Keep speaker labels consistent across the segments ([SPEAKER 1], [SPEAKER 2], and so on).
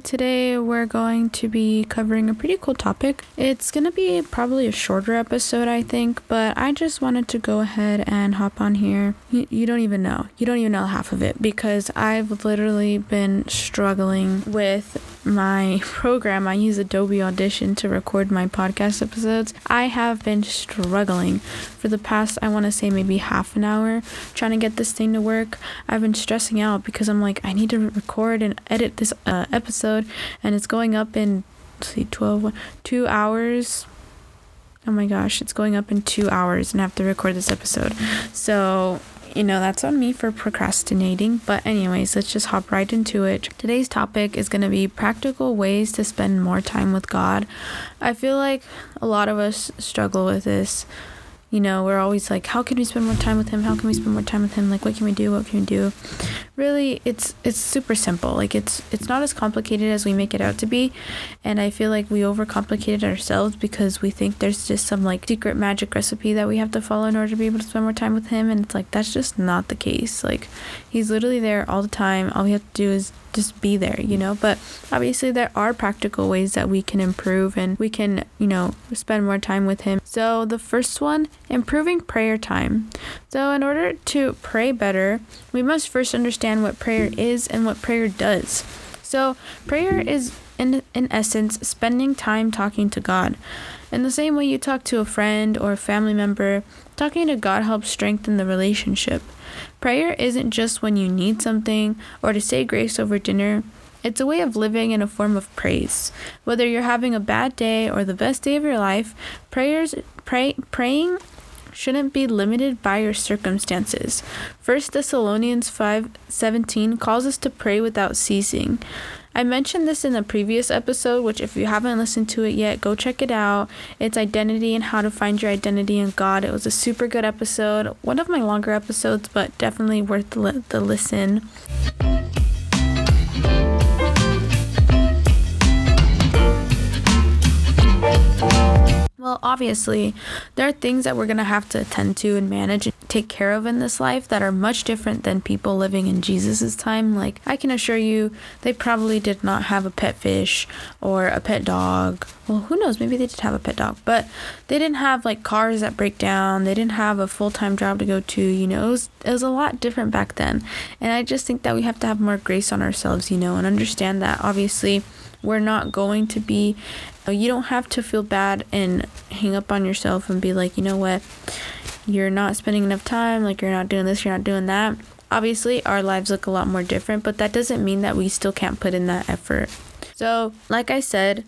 [SPEAKER 1] Today we're going to be covering a pretty cool topic. It's going to be probably a shorter episode, I think, but I just wanted to go ahead and hop on here. You, you don't even know. You don't even know half of it because I've literally been struggling with my program. I use Adobe Audition to record my podcast episodes. I have been struggling for the past, I want to say maybe half an hour trying to get this thing to work. I've been stressing out because I'm like, I need to record and edit this uh, episode, and it's going up in, see, 12, two hours. Oh my gosh, it's going up in two hours, and I have to record this episode. So you know, that's on me for procrastinating. But, anyways, let's just hop right into it. Today's topic is going to be practical ways to spend more time with God. I feel like a lot of us struggle with this you know we're always like how can we spend more time with him how can we spend more time with him like what can we do what can we do really it's it's super simple like it's it's not as complicated as we make it out to be and i feel like we overcomplicate ourselves because we think there's just some like secret magic recipe that we have to follow in order to be able to spend more time with him and it's like that's just not the case like he's literally there all the time all we have to do is just be there, you know. But obviously, there are practical ways that we can improve and we can, you know, spend more time with Him. So, the first one, improving prayer time. So, in order to pray better, we must first understand what prayer is and what prayer does. So, prayer is, in, in essence, spending time talking to God. In the same way you talk to a friend or a family member, talking to God helps strengthen the relationship. Prayer isn't just when you need something or to say grace over dinner. It's a way of living in a form of praise. Whether you're having a bad day or the best day of your life, prayers pray, praying shouldn't be limited by your circumstances. 1 Thessalonians 5:17 calls us to pray without ceasing. I mentioned this in a previous episode, which, if you haven't listened to it yet, go check it out. It's identity and how to find your identity in God. It was a super good episode, one of my longer episodes, but definitely worth the, the listen. Well, obviously, there are things that we're going to have to attend to and manage and take care of in this life that are much different than people living in Jesus' time. Like, I can assure you, they probably did not have a pet fish or a pet dog. Well, who knows? Maybe they did have a pet dog, but they didn't have like cars that break down. They didn't have a full time job to go to. You know, it was, it was a lot different back then. And I just think that we have to have more grace on ourselves, you know, and understand that obviously we're not going to be Oh, you don't have to feel bad and hang up on yourself and be like, you know what, you're not spending enough time, like you're not doing this, you're not doing that. Obviously, our lives look a lot more different, but that doesn't mean that we still can't put in that effort. So, like I said,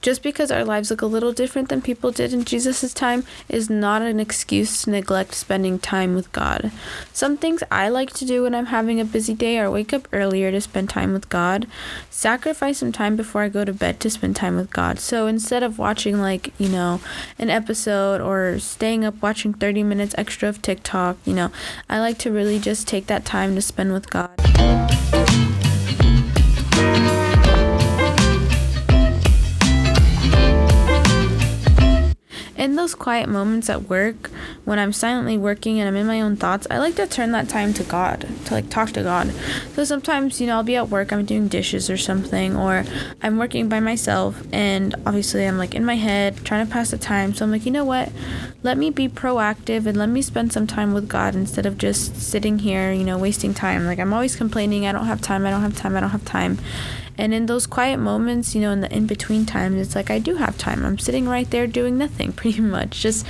[SPEAKER 1] just because our lives look a little different than people did in Jesus' time is not an excuse to neglect spending time with God. Some things I like to do when I'm having a busy day are wake up earlier to spend time with God, sacrifice some time before I go to bed to spend time with God. So instead of watching, like, you know, an episode or staying up watching 30 minutes extra of TikTok, you know, I like to really just take that time to spend with God. Those quiet moments at work when I'm silently working and I'm in my own thoughts, I like to turn that time to God, to like talk to God. So sometimes, you know, I'll be at work, I'm doing dishes or something, or I'm working by myself, and obviously I'm like in my head trying to pass the time. So I'm like, you know what? Let me be proactive and let me spend some time with God instead of just sitting here, you know, wasting time. Like I'm always complaining, I don't have time, I don't have time, I don't have time. And in those quiet moments, you know, in the in between times, it's like I do have time. I'm sitting right there doing nothing pretty much, just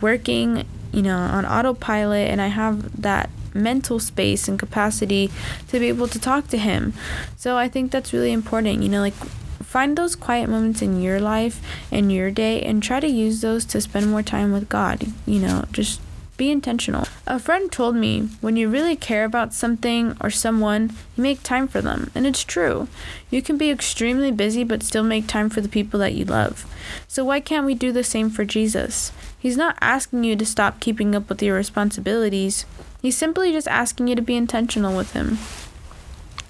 [SPEAKER 1] working, you know, on autopilot, and I have that mental space and capacity to be able to talk to him. So I think that's really important, you know, like find those quiet moments in your life and your day and try to use those to spend more time with God, you know, just be intentional. A friend told me when you really care about something or someone, you make time for them. And it's true. You can be extremely busy but still make time for the people that you love. So why can't we do the same for Jesus? He's not asking you to stop keeping up with your responsibilities. He's simply just asking you to be intentional with him.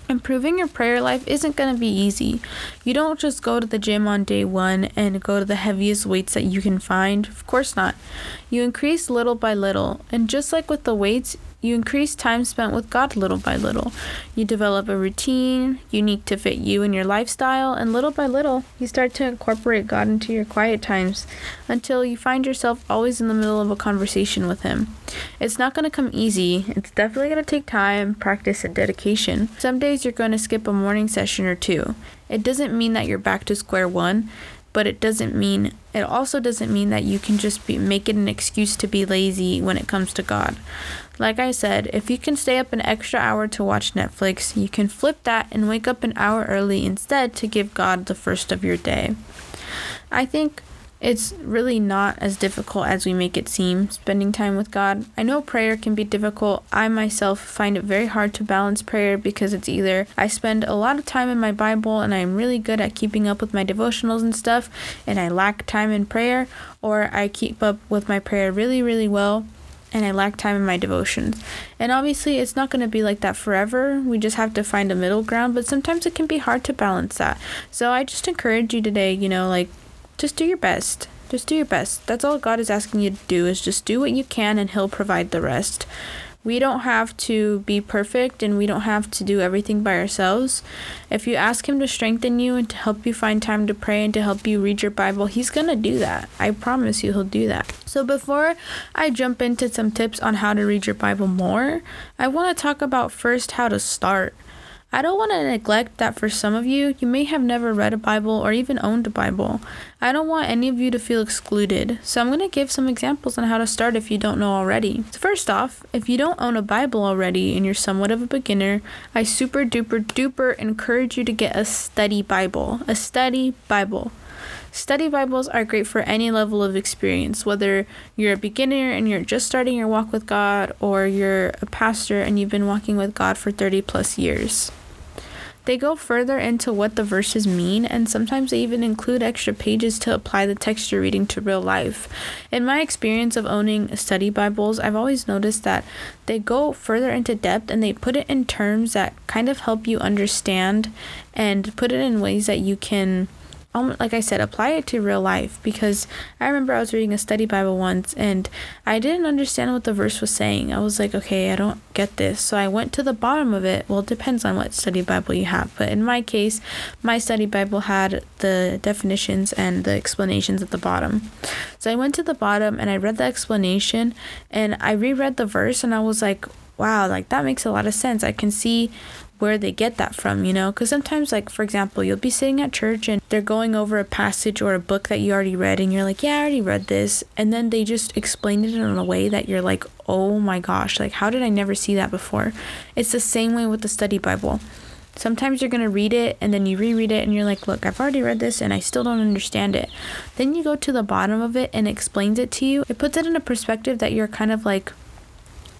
[SPEAKER 1] Improving your prayer life isn't going to be easy. You don't just go to the gym on day one and go to the heaviest weights that you can find. Of course not. You increase little by little. And just like with the weights, You increase time spent with God little by little. You develop a routine unique to fit you and your lifestyle, and little by little, you start to incorporate God into your quiet times until you find yourself always in the middle of a conversation with Him. It's not going to come easy, it's definitely going to take time, practice, and dedication. Some days you're going to skip a morning session or two. It doesn't mean that you're back to square one but it doesn't mean it also doesn't mean that you can just be make it an excuse to be lazy when it comes to God. Like I said, if you can stay up an extra hour to watch Netflix, you can flip that and wake up an hour early instead to give God the first of your day. I think it's really not as difficult as we make it seem, spending time with God. I know prayer can be difficult. I myself find it very hard to balance prayer because it's either I spend a lot of time in my Bible and I'm really good at keeping up with my devotionals and stuff, and I lack time in prayer, or I keep up with my prayer really, really well and I lack time in my devotions. And obviously, it's not going to be like that forever. We just have to find a middle ground, but sometimes it can be hard to balance that. So I just encourage you today, you know, like just do your best. Just do your best. That's all God is asking you to do is just do what you can and he'll provide the rest. We don't have to be perfect and we don't have to do everything by ourselves. If you ask Him to strengthen you and to help you find time to pray and to help you read your Bible, He's going to do that. I promise you, He'll do that. So, before I jump into some tips on how to read your Bible more, I want to talk about first how to start. I don't want to neglect that for some of you, you may have never read a Bible or even owned a Bible. I don't want any of you to feel excluded, so I'm going to give some examples on how to start if you don't know already. So first off, if you don't own a Bible already and you're somewhat of a beginner, I super duper duper encourage you to get a study Bible. A study Bible. Study Bibles are great for any level of experience, whether you're a beginner and you're just starting your walk with God, or you're a pastor and you've been walking with God for 30 plus years. They go further into what the verses mean, and sometimes they even include extra pages to apply the text you're reading to real life. In my experience of owning study Bibles, I've always noticed that they go further into depth and they put it in terms that kind of help you understand and put it in ways that you can like I said, apply it to real life because I remember I was reading a study Bible once and I didn't understand what the verse was saying. I was like, okay, I don't get this. So I went to the bottom of it. Well, it depends on what study Bible you have, but in my case, my study Bible had the definitions and the explanations at the bottom. So I went to the bottom and I read the explanation and I reread the verse and I was like, wow, like that makes a lot of sense. I can see where they get that from, you know? Because sometimes, like, for example, you'll be sitting at church and they're going over a passage or a book that you already read, and you're like, yeah, I already read this. And then they just explain it in a way that you're like, oh my gosh, like, how did I never see that before? It's the same way with the study Bible. Sometimes you're going to read it and then you reread it and you're like, look, I've already read this and I still don't understand it. Then you go to the bottom of it and explains it to you. It puts it in a perspective that you're kind of like,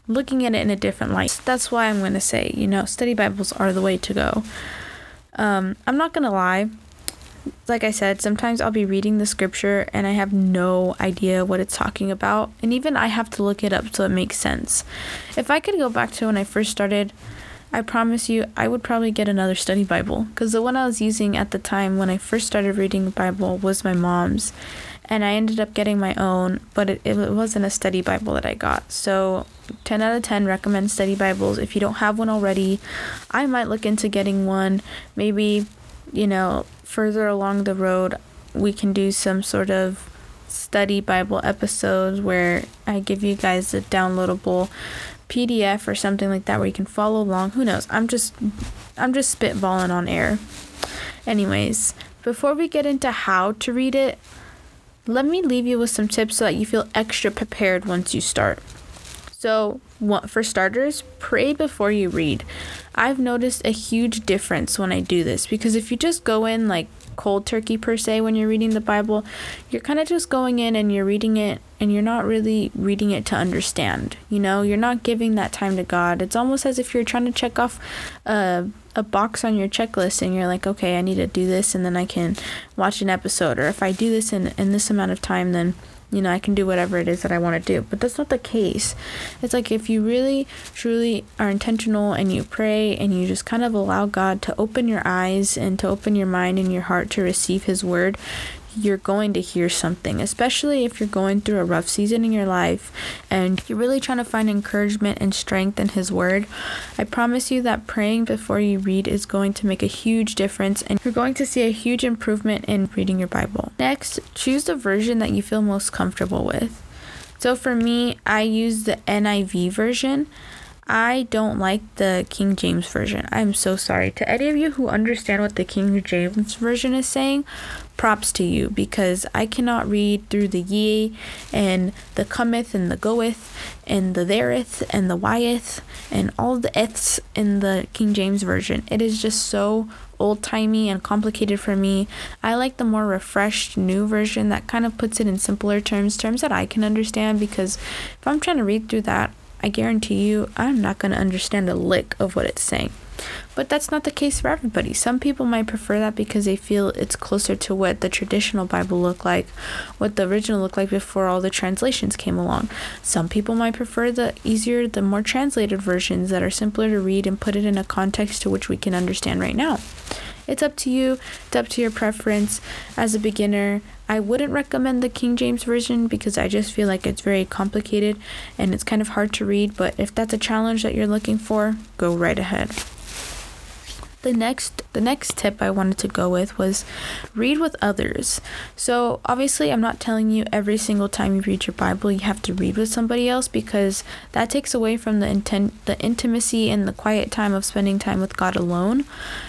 [SPEAKER 1] looking at it in a different light. That's why I'm going to say, you know, study Bibles are the way to go. Um, I'm not going to lie. Like I said, sometimes I'll be reading the scripture and I have no idea what it's talking about. And even I have to look it up so it makes sense. If I could go back to when I first started, I promise you, I would probably get another study Bible because the one I was using at the time when I first started reading the Bible was my mom's. And I ended up getting my own, but it, it wasn't a study Bible that I got. So 10 out of 10 recommend study Bibles. If you don't have one already, I might look into getting one. Maybe, you know, further along the road, we can do some sort of study Bible episodes where I give you guys a downloadable PDF or something like that where you can follow along. Who knows? I'm just I'm just spitballing on air. Anyways, before we get into how to read it, let me leave you with some tips so that you feel extra prepared once you start. So, for starters, pray before you read. I've noticed a huge difference when I do this because if you just go in like cold turkey per se when you're reading the Bible, you're kind of just going in and you're reading it and you're not really reading it to understand. You know, you're not giving that time to God. It's almost as if you're trying to check off a, a box on your checklist and you're like, okay, I need to do this and then I can watch an episode. Or if I do this in, in this amount of time, then you know, I can do whatever it is that I want to do. But that's not the case. It's like if you really, truly are intentional and you pray and you just kind of allow God to open your eyes and to open your mind and your heart to receive His word, you're going to hear something, especially if you're going through a rough season in your life and you're really trying to find encouragement and strength in His Word. I promise you that praying before you read is going to make a huge difference and you're going to see a huge improvement in reading your Bible. Next, choose the version that you feel most comfortable with. So for me, I use the NIV version. I don't like the King James Version. I'm so sorry. To any of you who understand what the King James Version is saying, props to you because I cannot read through the ye and the cometh and the goeth and the thereth and the wyeth and all the eths in the King James Version. It is just so old timey and complicated for me. I like the more refreshed new version that kind of puts it in simpler terms, terms that I can understand because if I'm trying to read through that, I guarantee you I'm not going to understand a lick of what it's saying. But that's not the case for everybody. Some people might prefer that because they feel it's closer to what the traditional Bible looked like, what the original looked like before all the translations came along. Some people might prefer the easier, the more translated versions that are simpler to read and put it in a context to which we can understand right now. It's up to you, it's up to your preference. As a beginner, I wouldn't recommend the King James Version because I just feel like it's very complicated and it's kind of hard to read, but if that's a challenge that you're looking for, go right ahead the next the next tip I wanted to go with was read with others. So obviously I'm not telling you every single time you read your Bible you have to read with somebody else because that takes away from the intent the intimacy and the quiet time of spending time with God alone.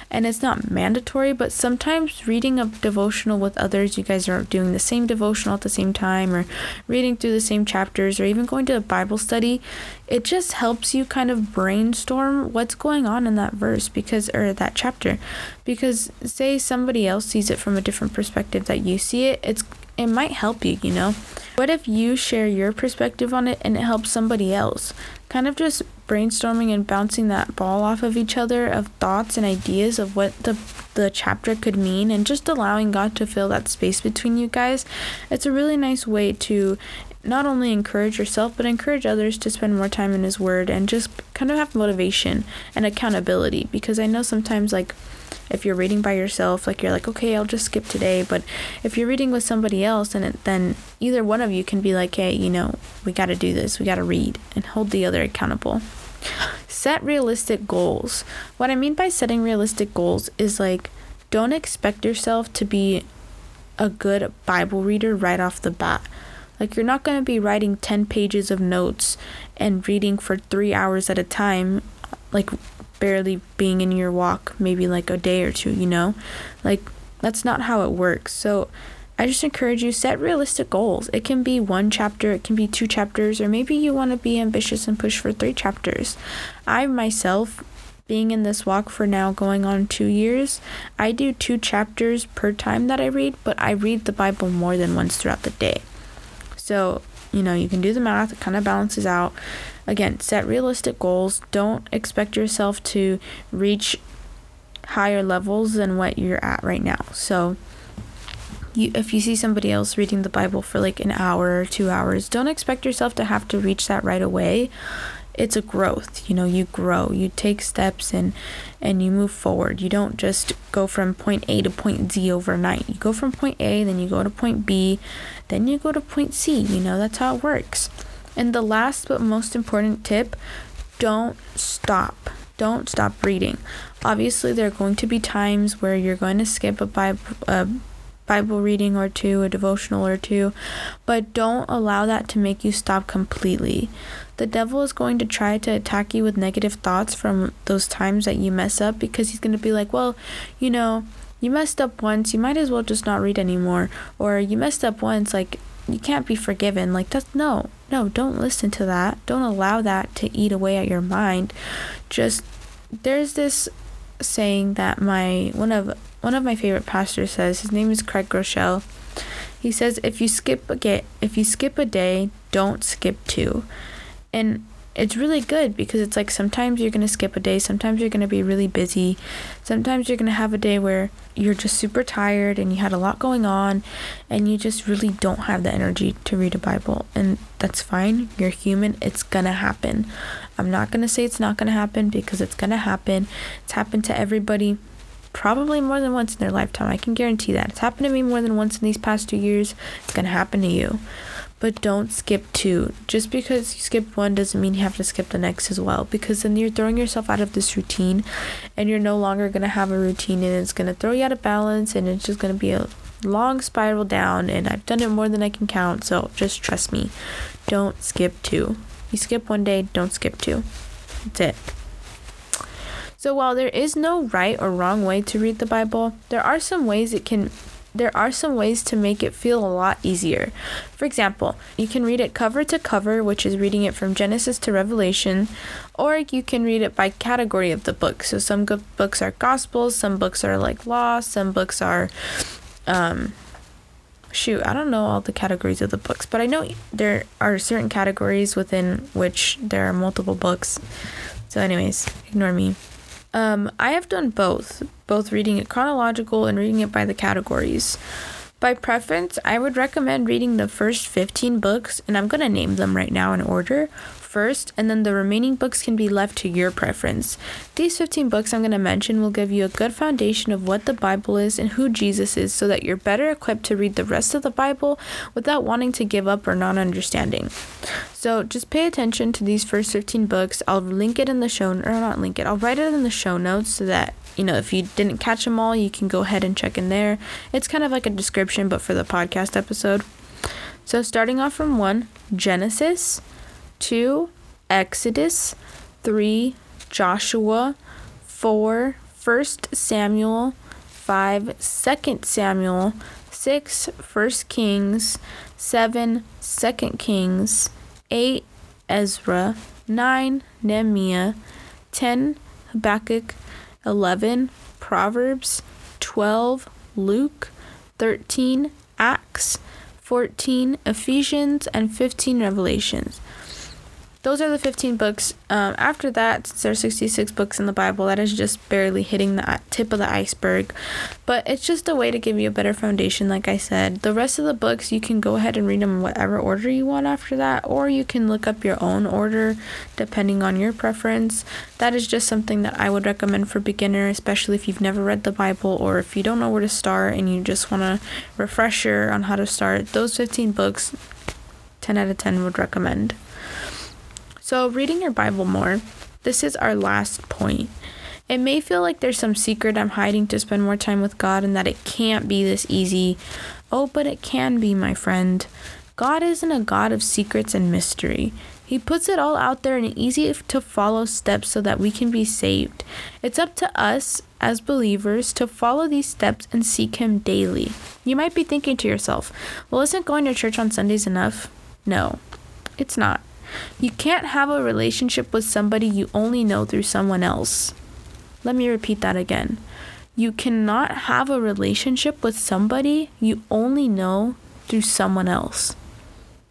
[SPEAKER 1] And it's not mandatory, but sometimes reading a devotional with others, you guys are doing the same devotional at the same time or reading through the same chapters or even going to a Bible study, it just helps you kind of brainstorm what's going on in that verse because or that chapter because say somebody else sees it from a different perspective that you see it it's it might help you you know? What if you share your perspective on it and it helps somebody else? Kind of just brainstorming and bouncing that ball off of each other of thoughts and ideas of what the the chapter could mean and just allowing God to fill that space between you guys. It's a really nice way to not only encourage yourself but encourage others to spend more time in his word and just kind of have motivation and accountability. Because I know sometimes like if you're reading by yourself like you're like okay I'll just skip today. But if you're reading with somebody else and it, then either one of you can be like hey you know we got to do this we got to read and hold the other accountable. Set realistic goals. What I mean by setting realistic goals is like don't expect yourself to be a good Bible reader right off the bat like, you're not going to be writing 10 pages of notes and reading for three hours at a time, like barely being in your walk, maybe like a day or two, you know? Like, that's not how it works. So, I just encourage you set realistic goals. It can be one chapter, it can be two chapters, or maybe you want to be ambitious and push for three chapters. I myself being in this walk for now going on 2 years, I do two chapters per time that I read, but I read the Bible more than once throughout the day. So, you know, you can do the math, it kind of balances out. Again, set realistic goals. Don't expect yourself to reach higher levels than what you're at right now. So, you, if you see somebody else reading the Bible for like an hour or two hours, don't expect yourself to have to reach that right away it's a growth you know you grow you take steps and and you move forward. You don't just go from point a to point z overnight. You go from point a then you go to point b then you go to point c. You know that's how it works. And the last but most important tip don't stop. Don't stop reading. Obviously there are going to be times where you're going to skip a bible a Bible reading or two, a devotional or two, but don't allow that to make you stop completely. The devil is going to try to attack you with negative thoughts from those times that you mess up because he's going to be like, well, you know, you messed up once, you might as well just not read anymore. Or you messed up once, like, you can't be forgiven. Like, that's no, no, don't listen to that. Don't allow that to eat away at your mind. Just, there's this saying that my, one of, one of my favorite pastors says, his name is Craig Groeschel. He says, if you skip a get, if you skip a day, don't skip two and it's really good because it's like sometimes you're going to skip a day, sometimes you're going to be really busy, sometimes you're going to have a day where you're just super tired and you had a lot going on and you just really don't have the energy to read a Bible. And that's fine. You're human. It's going to happen. I'm not going to say it's not going to happen because it's going to happen. It's happened to everybody. probably more than once in their lifetime. I can guarantee that. It's happened to me more than once in these past two years. It's going to happen to you. But don't skip two. Just because you skip one doesn't mean you have to skip the next as well. Because then you're throwing yourself out of this routine and you're no longer going to have a routine and it's going to throw you out of balance and it's just going to be a long spiral down. And I've done it more than I can count. So just trust me. Don't skip two. You skip one day, don't skip two. That's it. So while there is no right or wrong way to read the Bible, there are some ways it can there are some ways to make it feel a lot easier. For example, you can read it cover to cover, which is reading it from Genesis to Revelation, or you can read it by category of the book. So some good books are gospels, some books are like law, some books are um shoot, I don't know all the categories of the books, but I know there are certain categories within which there are multiple books. So anyways, ignore me. Um, I have done both, both reading it chronological and reading it by the categories. By preference, I would recommend reading the first 15 books, and I'm going to name them right now in order first, and then the remaining books can be left to your preference. These 15 books I'm going to mention will give you a good foundation of what the Bible is and who Jesus is so that you're better equipped to read the rest of the Bible without wanting to give up or not understanding. So just pay attention to these first 15 books. I'll link it in the show, or not link it, I'll write it in the show notes so that you know, if you didn't catch them all, you can go ahead and check in there. It's kind of like a description, but for the podcast episode. So, starting off from one Genesis, 2 Exodus, 3 Joshua, 4 1 Samuel, 5 2 Samuel, 6 1 Kings, 7 2 Kings, 8 Ezra, 9 Nehemiah, 10 Habakkuk, 11 Proverbs, 12 Luke, 13 Acts, 14 Ephesians, and 15 Revelations those are the 15 books. Um, after that, since there are 66 books in the Bible, that is just barely hitting the tip of the iceberg. But it's just a way to give you a better foundation, like I said. The rest of the books, you can go ahead and read them in whatever order you want after that, or you can look up your own order depending on your preference. That is just something that I would recommend for beginner, especially if you've never read the Bible or if you don't know where to start and you just want a refresher on how to start. Those 15 books, 10 out of 10 would recommend. So, reading your Bible more, this is our last point. It may feel like there's some secret I'm hiding to spend more time with God and that it can't be this easy. Oh, but it can be, my friend. God isn't a God of secrets and mystery. He puts it all out there in easy to follow steps so that we can be saved. It's up to us as believers to follow these steps and seek Him daily. You might be thinking to yourself, well, isn't going to church on Sundays enough? No, it's not. You can't have a relationship with somebody you only know through someone else. Let me repeat that again. You cannot have a relationship with somebody you only know through someone else.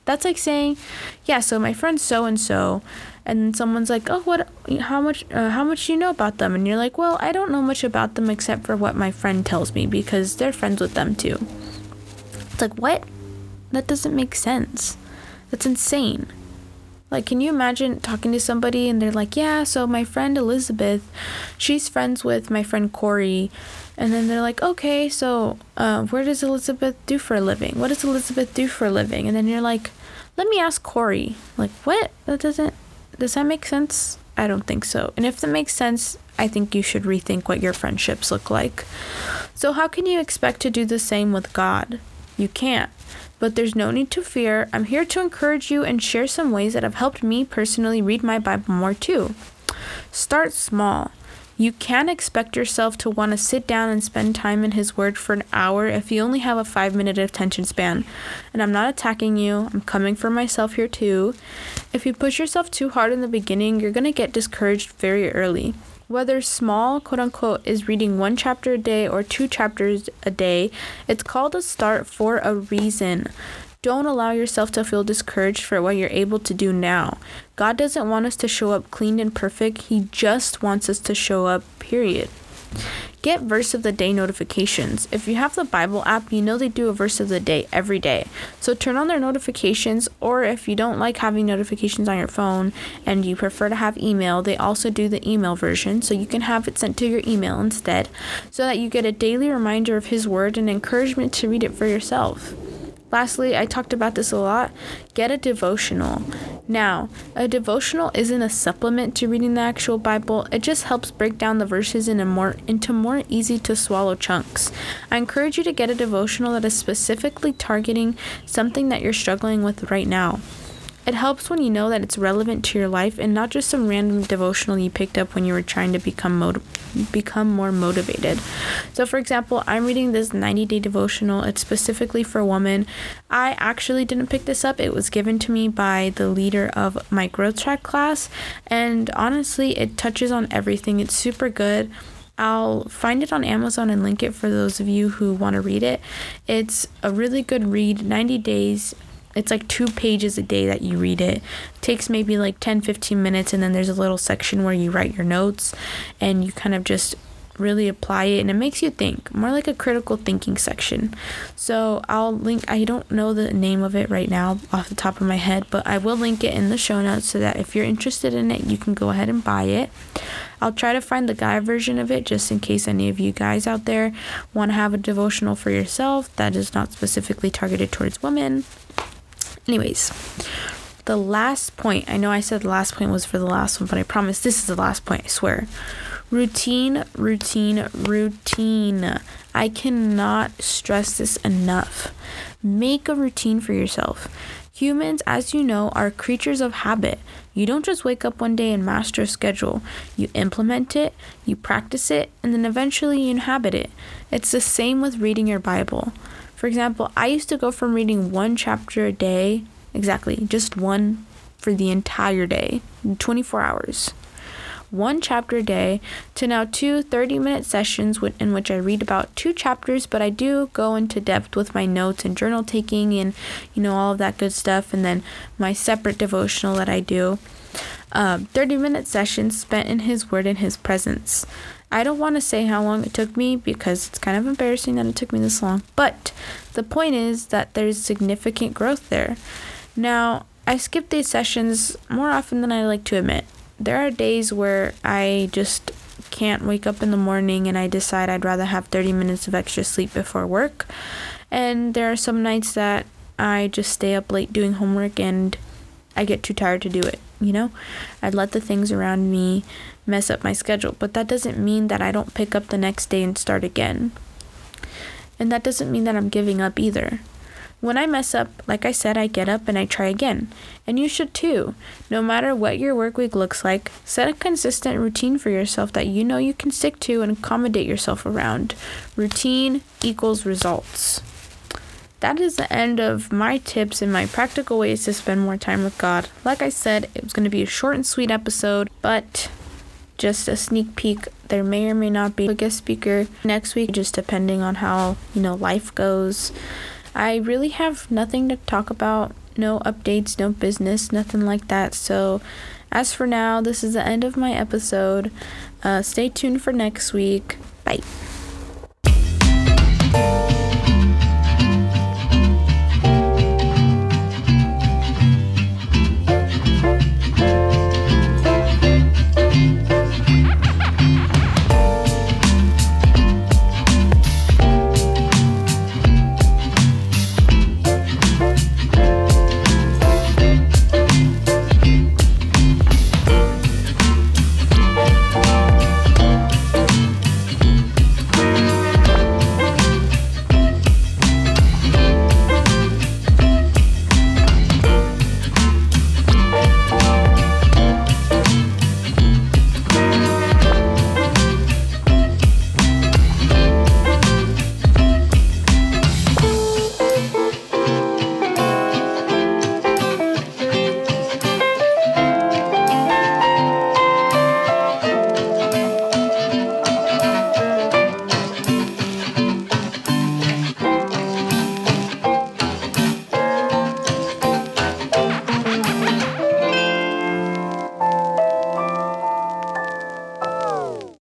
[SPEAKER 1] That's like saying, yeah, so my friend so and so, and someone's like, oh, what, how much, uh, how much do you know about them? And you're like, well, I don't know much about them except for what my friend tells me because they're friends with them too. It's like, what? That doesn't make sense. That's insane. Like, can you imagine talking to somebody and they're like, yeah, so my friend Elizabeth, she's friends with my friend Corey. And then they're like, okay, so uh, where does Elizabeth do for a living? What does Elizabeth do for a living? And then you're like, let me ask Corey. Like, what? That doesn't, does that make sense? I don't think so. And if that makes sense, I think you should rethink what your friendships look like. So, how can you expect to do the same with God? You can't but there's no need to fear. I'm here to encourage you and share some ways that have helped me personally read my Bible more too. Start small. You can't expect yourself to want to sit down and spend time in His Word for an hour if you only have a five minute attention span. And I'm not attacking you, I'm coming for myself here too. If you push yourself too hard in the beginning, you're going to get discouraged very early. Whether small, quote unquote, is reading one chapter a day or two chapters a day, it's called a start for a reason. Don't allow yourself to feel discouraged for what you're able to do now. God doesn't want us to show up clean and perfect, He just wants us to show up, period. Get verse of the day notifications. If you have the Bible app, you know they do a verse of the day every day. So turn on their notifications, or if you don't like having notifications on your phone and you prefer to have email, they also do the email version. So you can have it sent to your email instead, so that you get a daily reminder of His Word and encouragement to read it for yourself. Lastly, I talked about this a lot. Get a devotional. Now, a devotional isn't a supplement to reading the actual Bible. It just helps break down the verses in more into more easy to swallow chunks. I encourage you to get a devotional that is specifically targeting something that you're struggling with right now. It helps when you know that it's relevant to your life and not just some random devotional you picked up when you were trying to become become more motivated. So for example, I'm reading this 90-day devotional. It's specifically for women. I actually didn't pick this up. It was given to me by the leader of my growth track class, and honestly, it touches on everything. It's super good. I'll find it on Amazon and link it for those of you who want to read it. It's a really good read, 90 days it's like two pages a day that you read it. it. takes maybe like 10 15 minutes and then there's a little section where you write your notes and you kind of just really apply it and it makes you think more like a critical thinking section so i'll link i don't know the name of it right now off the top of my head but i will link it in the show notes so that if you're interested in it you can go ahead and buy it i'll try to find the guy version of it just in case any of you guys out there want to have a devotional for yourself that is not specifically targeted towards women Anyways, the last point, I know I said the last point was for the last one, but I promise this is the last point, I swear. Routine, routine, routine. I cannot stress this enough. Make a routine for yourself. Humans, as you know, are creatures of habit. You don't just wake up one day and master a schedule. You implement it, you practice it, and then eventually you inhabit it. It's the same with reading your Bible. For example, I used to go from reading one chapter a day, exactly, just one for the entire day, 24 hours, one chapter a day, to now two 30 minute sessions in which I read about two chapters, but I do go into depth with my notes and journal taking and, you know, all of that good stuff, and then my separate devotional that I do. Um, 30 minute sessions spent in His Word and His presence. I don't want to say how long it took me because it's kind of embarrassing that it took me this long, but the point is that there's significant growth there. Now, I skip these sessions more often than I like to admit. There are days where I just can't wake up in the morning and I decide I'd rather have 30 minutes of extra sleep before work. And there are some nights that I just stay up late doing homework and I get too tired to do it, you know? I'd let the things around me mess up my schedule, but that doesn't mean that I don't pick up the next day and start again. And that doesn't mean that I'm giving up either. When I mess up, like I said, I get up and I try again. And you should too. No matter what your work week looks like, set a consistent routine for yourself that you know you can stick to and accommodate yourself around. Routine equals results. That is the end of my tips and my practical ways to spend more time with God. Like I said, it was going to be a short and sweet episode, but just a sneak peek. There may or may not be a guest speaker next week, just depending on how, you know, life goes. I really have nothing to talk about. No updates, no business, nothing like that. So, as for now, this is the end of my episode. Uh, stay tuned for next week. Bye.